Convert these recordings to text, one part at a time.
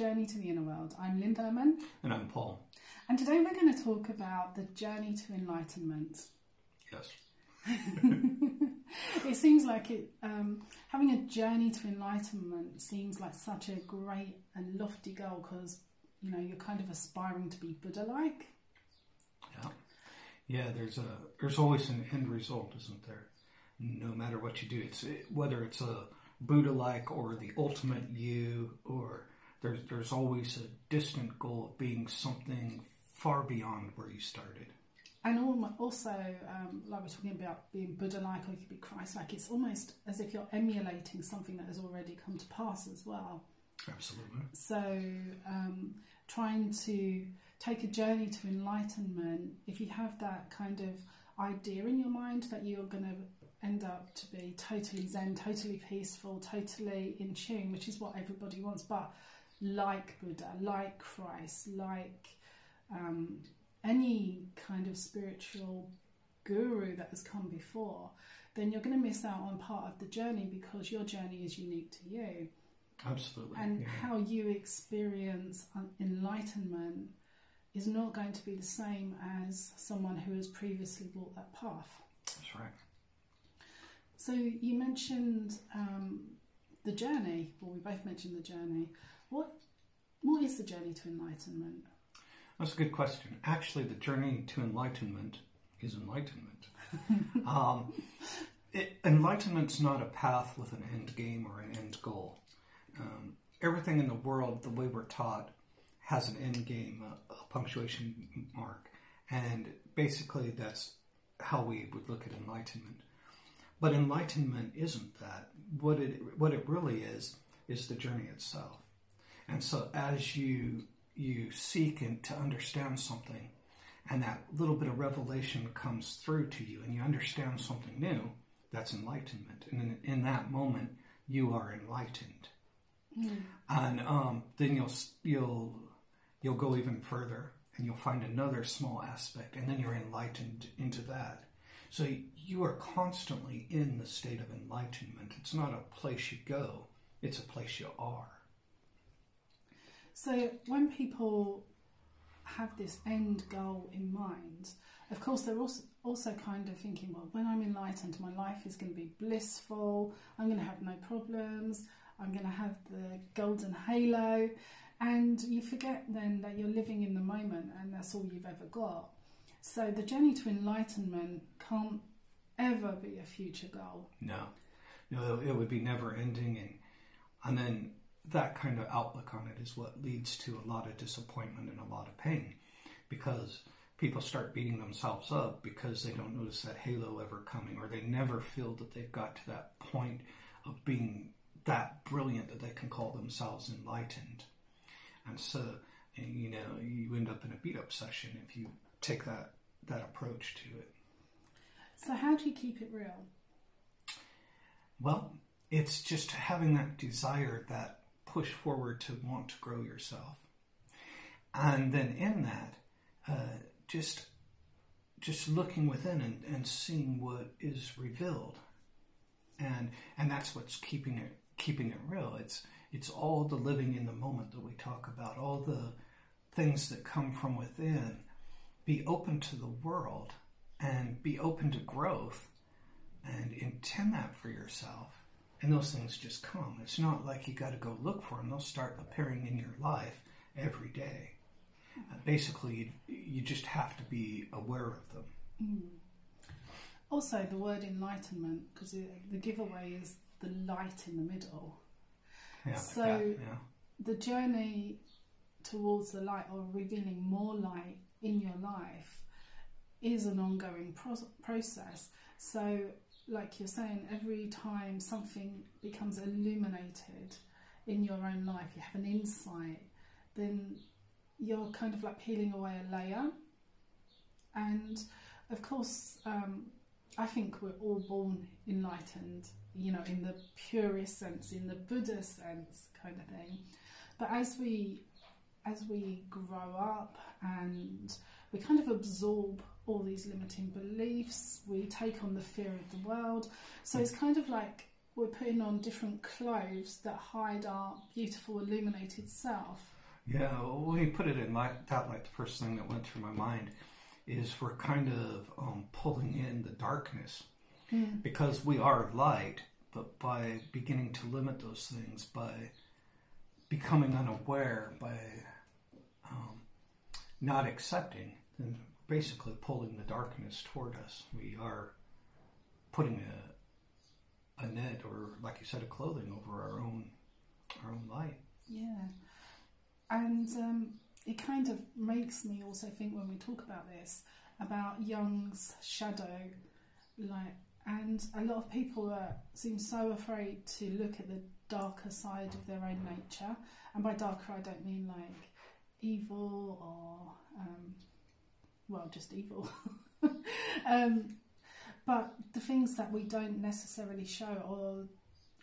Journey to the Inner World. I'm Lynn Herman, And I'm Paul. and today we're going to talk about the journey to enlightenment. Yes. It seems like it, um, having a journey to enlightenment seems like such a great and lofty goal because you know you're kind of aspiring to be Buddha-like. Yeah. Yeah. There's a there's always an end result, isn't there? No matter what you do, it's whether it's a Buddha-like or the ultimate you, or there's there's always a distant goal of being something far beyond where you started. And also, um, like we're talking about being Buddha-like or you could be Christ-like, it's almost as if you're emulating something that has already come to pass as well. Absolutely. So, um, trying to take a journey to enlightenment, if you have that kind of idea in your mind that you're going to end up to be totally zen, totally peaceful, totally in tune, which is what everybody wants, but like Buddha, like Christ, like um, any kind of spiritual guru that has come before, then you're going to miss out on part of the journey because your journey is unique to you Absolutely. and yeah. how you experience enlightenment is not going to be the same as someone who has previously walked that path. That's right. So you mentioned um, the journey, well, we both mentioned the journey. What what is the journey to enlightenment? That's a good question. Actually, the journey to enlightenment is enlightenment. um, it, enlightenment's not a path with an end game or an end goal. Um, everything in the world, the way we're taught, has an end game, a, a punctuation mark, and basically that's how we would look at enlightenment. But enlightenment isn't that. What it what it really is is the journey itself. And so as you you seek and to understand something, and that little bit of revelation comes through to you, and you understand something new, that's enlightenment. And in, in that moment, you are enlightened. And um, then you'll you'll you'll go even further, and you'll find another small aspect, and then you're enlightened into that. So you are constantly in the state of enlightenment. It's not a place you go; it's a place you are. So when people have this end goal in mind, of course they're also also kind of thinking, well, when I'm enlightened, my life is going to be blissful. I'm going to have no problems. I'm going to have the golden halo, and you forget then that you're living in the moment, and that's all you've ever got. So the journey to enlightenment can't ever be a future goal. No, no, it would be never ending, and and then that kind of outlook on it is what leads to a lot of disappointment and a lot of pain, because people start beating themselves up because they don't notice that halo ever coming, or they never feel that they've got to that point of being that brilliant that they can call themselves enlightened, and so you know you end up in a beat up session if you take that that approach to it. So how do you keep it real? Well, it's just having that desire, that push forward to want to grow yourself, and then in that, uh, just just looking within and, and seeing what is revealed, and and that's what's keeping it keeping it real. It's it's all the living in the moment that we talk about, all the things that come from within. Be open to the world and be open to growth and intend that for yourself. And those things just come. It's not like you got to go look for them. They'll start appearing in your life every day. Uh, basically, you, you just have to be aware of them. Also, the word enlightenment, because the giveaway is the light in the middle. Yeah, like So- that, yeah. The journey towards the light or revealing more light in your life is an ongoing pro- process. So, like you're saying, every time something becomes illuminated in your own life, you have an insight, then you're kind of like peeling away a layer. And of course, um, I think we're all born enlightened, you know, in the purest sense, in the Buddha sense, kind of thing. But as we as we grow up and we kind of absorb all these limiting beliefs, we take on the fear of the world. So it's kind of like we're putting on different clothes that hide our beautiful illuminated self. Yeah, when you put it in like that, like the first thing that went through my mind is we're kind of um, pulling in the darkness because we are light, but by beginning to limit those things, by becoming unaware, by not accepting, then basically pulling the darkness toward us. We are putting a, a net, or like you said, a clothing over our own our own light. Yeah. And um, it kind of makes me also think when we talk about this about Jung's shadow, like, and a lot of people are, seem so afraid to look at the darker side of their own nature. And by darker, I don't mean like evil or, well, just evil. um, but the things that we don't necessarily show or,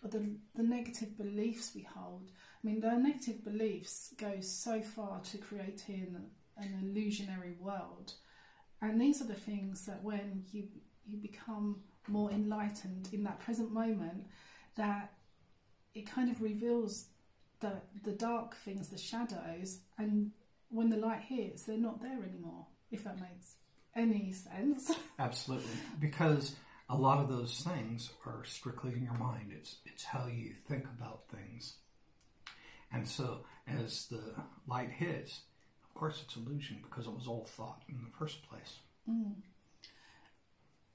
or the, the negative beliefs we hold. I mean, the negative beliefs go so far to creating an illusionary world. And these are the things that when you you become more enlightened in that present moment, that it kind of reveals the the dark things, the shadows, and when the light hits, they're not there anymore. If that makes any sense. Absolutely, because a lot of those things are strictly in your mind. It's it's how you think about things, and so as the light hits, of course, it's illusion because it was all thought in the first place. Mm.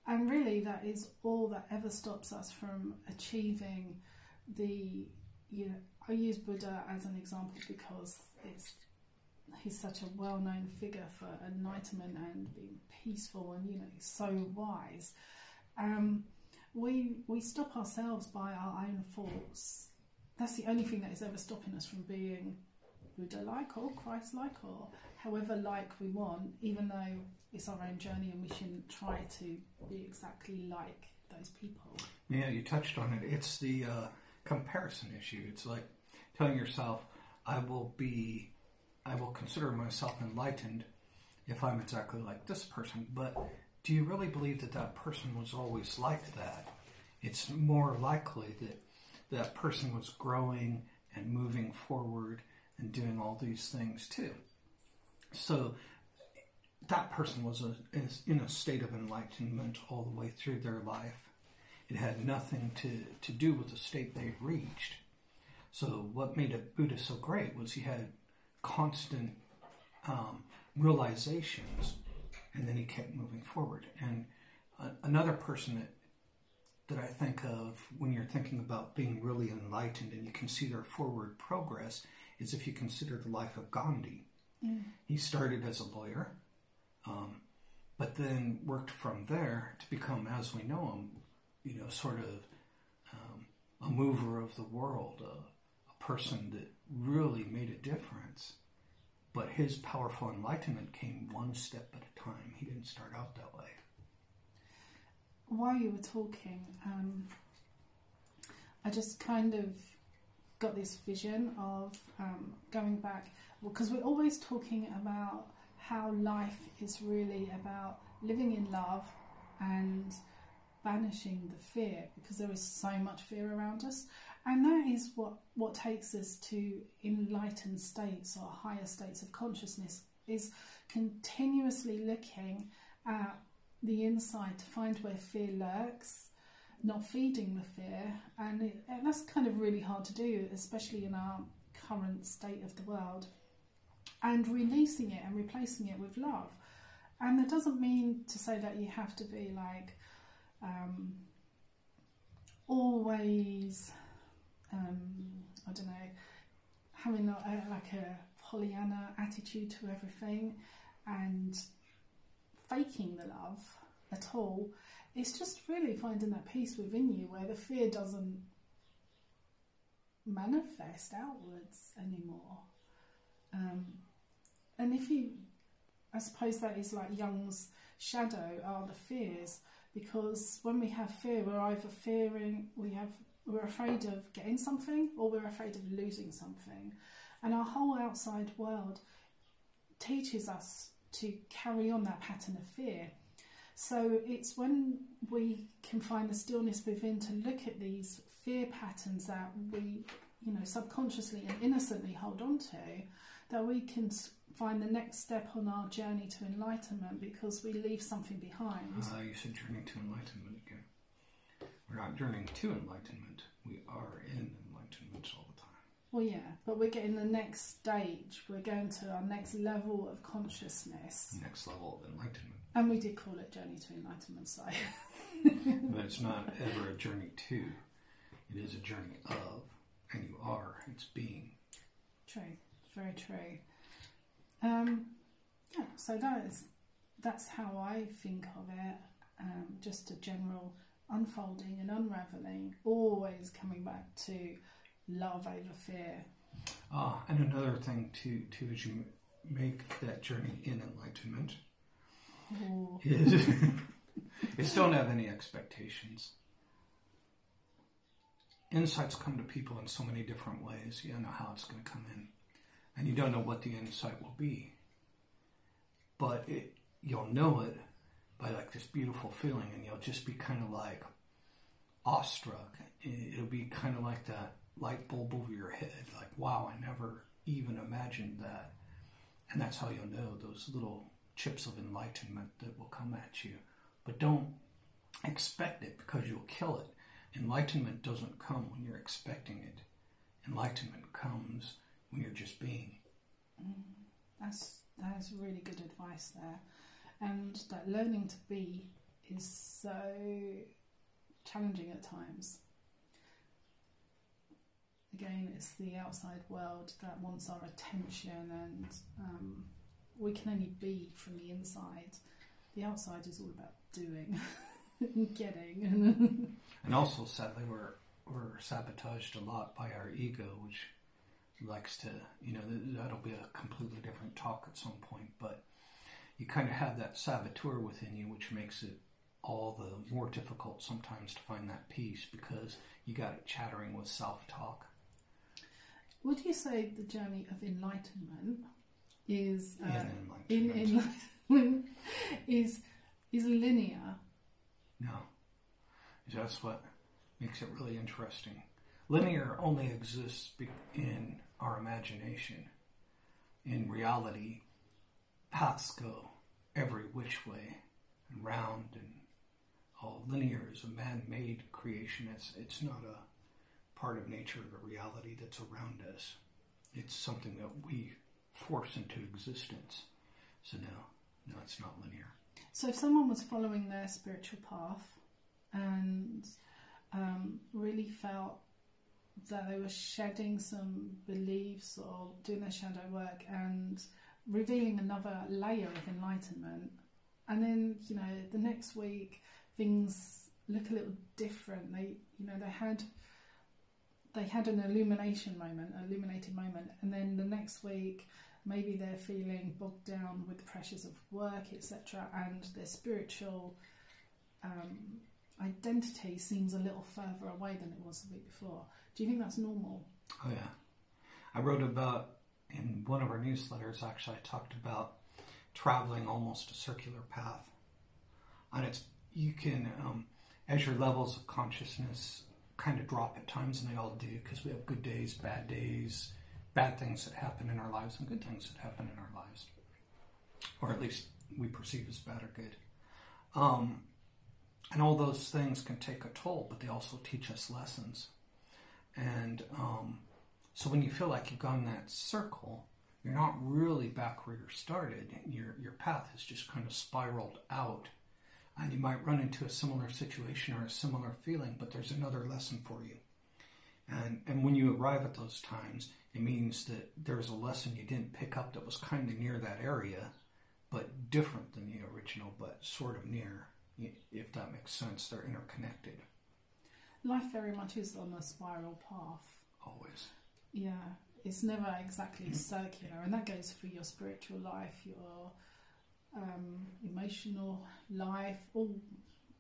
And really, that is all that ever stops us from achieving the. You know, I use Buddha as an example because it's he's such a well-known figure for enlightenment and being peaceful, and you know, so wise. Um, we we stop ourselves by our own thoughts. That's the only thing that is ever stopping us from being Buddha-like or Christ-like or however like we want, even though it's our own journey and we shouldn't try to be exactly like those people. Yeah, you touched on it. It's the uh, comparison issue. It's like telling yourself, "I will be, I will consider myself enlightened if I'm exactly like this person." But do you really believe that that person was always like that? It's more likely that that person was growing and moving forward and doing all these things too. So that person was a, in a state of enlightenment all the way through their life. It had nothing to, to do with the state they reached. So what made a Buddha so great was he had constant um, realizations, and then he kept moving forward. And uh, another person that that I think of when you're thinking about being really enlightened and you can see their forward progress is if you consider the life of Gandhi. Mm. He started as a lawyer, um, but then worked from there to become, as we know him, you know, sort of um, a mover of the world, a, a person that really made a difference. But his powerful enlightenment came one step at a time. He didn't start out that way. While you were talking, um, I just kind of got this vision of um, going back because we're always talking about how life is really about living in love and banishing the fear because there is so much fear around us and that is what what takes us to enlightened states or higher states of consciousness is continuously looking at the inside to find where fear lurks not feeding the fear. And, it, and that's kind of really hard to do especially in our current state of the world. And releasing it and replacing it with love. And that doesn't mean to say that you have to be like um, always um, I don't know having a, a, like a Pollyanna attitude to everything and faking the love at all. It's just really finding that peace within you where the fear doesn't manifest outwards anymore. Um, and if you, I suppose that is like Jung's shadow are the fears because when we have fear, we're either fearing we have we're afraid of getting something or we're afraid of losing something, and our whole outside world teaches us to carry on that pattern of fear. So it's when we can find the stillness within to look at these fear patterns that we, you know, subconsciously and innocently hold on to, that we can find the next step on our journey to enlightenment because we leave something behind. Uh, you said journey to enlightenment again. We're not journeying to enlightenment. We are in enlightenment all the time. Well, yeah, but we're getting the next stage. We're going to our next level of consciousness. Next level of enlightenment. And we did call it Journey to Enlightenment, so. But it's not ever a journey to. It is a journey of, and you are. It's being. True, very true. Um, yeah, so that is that's how I think of it. Um, just a general unfolding and unraveling, always coming back to love over fear. Ah, and another thing too, too, as you make that journey in enlightenment, is, is don't have any expectations. Insights come to people in so many different ways. You don't know how it's going to come in, and you don't know what the insight will be. But it, you'll know it by like this beautiful feeling, and you'll just be kind of like awestruck. It- It'll be kind of like that light bulb over your head, like wow, I never even imagined that. And that's how you'll know those little chips of enlightenment that will come at you. But don't expect it because you'll kill it. Enlightenment doesn't come when you're expecting it. Enlightenment comes when you're just being. Mm-hmm. that's that's really good advice there, and that learning to be is so challenging at times. Again, it's the outside world that wants our attention, and um, we can only be from the inside. The outside is all about doing and getting. And also, sadly, we're, we're sabotaged a lot by our ego, which likes to, you know, that'll be a completely different talk at some point. But you kind of have that saboteur within you, which makes it all the more difficult sometimes to find that peace because you got it chattering with self talk. Would you say the journey of enlightenment is uh, in in enlightenment. enlightenment is is linear? No. That's what makes it really interesting. Linear only exists in our imagination. In reality, paths go every which way and round, and all linear is a man made creation. It's, it's not a part of nature, the reality that's around us. It's something that we force into existence. So, no, no, it's not linear. So if someone was following their spiritual path and um, really felt that they were shedding some beliefs or doing their shadow work and revealing another layer of enlightenment, and then you know the next week things look a little different. They you know they had they had an illumination moment, an illuminated moment, and then the next week maybe they're feeling bogged down with the pressures of work, etc., and their spiritual um, identity seems a little further away than it was the week before. Do you think that's normal? Oh yeah, I wrote about in one of our newsletters. Actually, I talked about traveling almost a circular path, and it's you can um, as your levels of consciousness kind of drop at times, and they all do because we have good days, bad days, bad things that happen in our lives, and good things that happen in our lives, or at least we perceive as bad or good. Um, and all those things can take a toll, but they also teach us lessons. And um, so when you feel like you've gone that circle, you're not really back where you started. Your your path has just kind of spiraled out, and you might run into a similar situation or a similar feeling, but there's another lesson for you. And and when you arrive at those times, it means that there's a lesson you didn't pick up that was kind of near that area, but different than the original, but sort of near. If that makes sense, they're interconnected. Life very much is on a spiral path. Always. Yeah, it's never exactly circular, and that goes for your spiritual life, your um, emotional life, all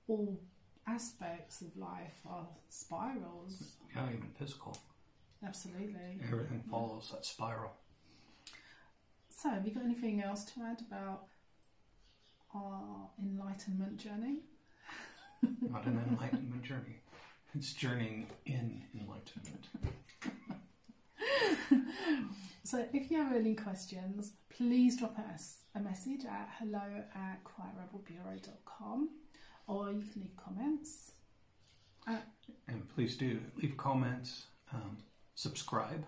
all aspects of life are spirals. Yeah, even physical. Absolutely. Everything follows that spiral. So, have you got anything else to add about our enlightenment journey? Not an enlightenment journey. It's journeying in enlightenment. So if you have any questions, please drop us a message at hello at quietrebelbureau.com or you can leave comments. And please do leave comments, um, subscribe,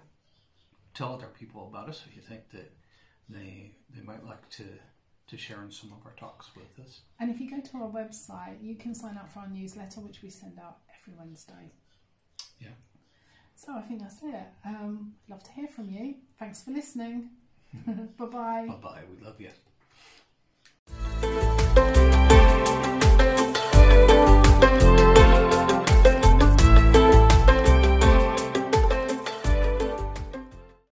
tell other people about us if you think that they they might like to to share in some of our talks with us. And if you go to our website, you can sign up for our newsletter, which we send out every Wednesday. Yeah. So I think that's it. Um, love to hear from you. Thanks for listening. bye bye. Bye bye. We love you.